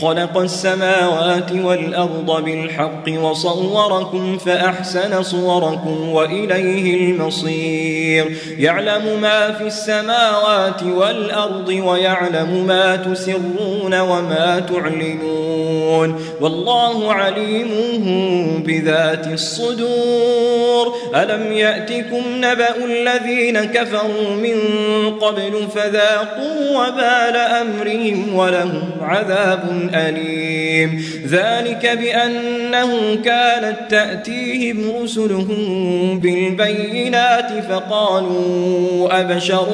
خلق السماوات والأرض بالحق وصوركم فأحسن صوركم وإليه المصير. يعلم ما في السماوات والأرض ويعلم ما تسرون وما تعلنون. والله عليم بذات الصدور. ألم يأتكم نبأ الذين كفروا من قبل فذاقوا وبال أمرهم ولهم عذاب أليم. ذلك بأنه كانت تأتيهم رسلهم بالبينات فقالوا أبشر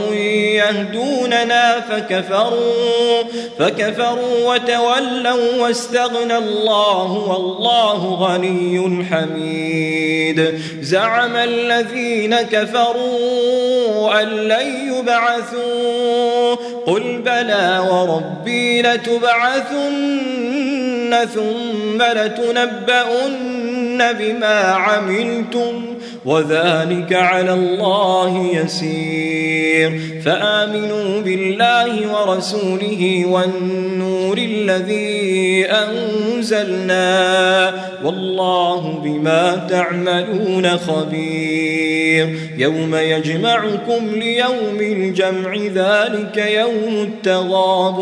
يهدوننا فكفروا فكفروا وتولوا واستغنى الله والله غني حميد. زعم الذين كفروا أن لن يبعثوا قل بلى وربي لتبعثن ثم لتنبؤن بما عملتم وذلك على الله يسير. فآمنوا بالله ورسوله والنور الذي أنزلنا والله بما تعملون خبير. يوم يجمعكم ليوم الجمع ذلك يوم التغاب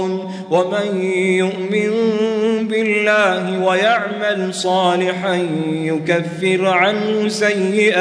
ومن يؤمن بالله ويعمل صالحا يكفر عنه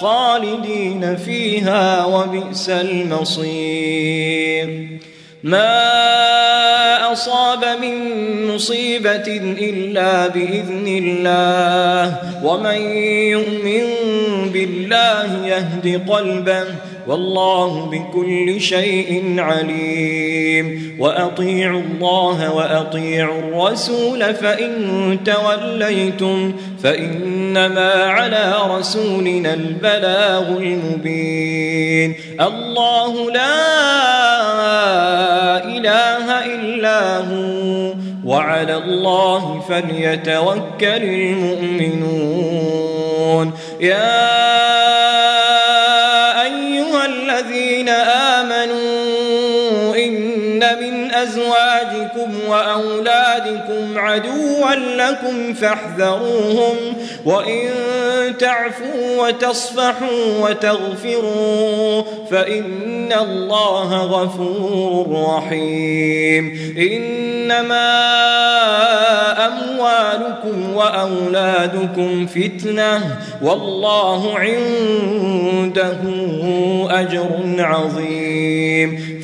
خالدين فيها وبئس المصير. ما أصاب من مصيبة إلا بإذن الله. ومن يؤمن بالله يهد قلبه. والله بكل شيء عليم. وأطيعوا الله وأطيعوا الرسول فإن توليتم فإنما على رسولنا البلاغ المبين. الله لا وعلى الله فليتوكل المؤمنون. يا أزواجكم وأولادكم عدوا لكم فاحذروهم وإن تعفوا وتصفحوا وتغفروا فإن الله غفور رحيم. إنما أموالكم وأولادكم فتنة والله عنده أجر عظيم.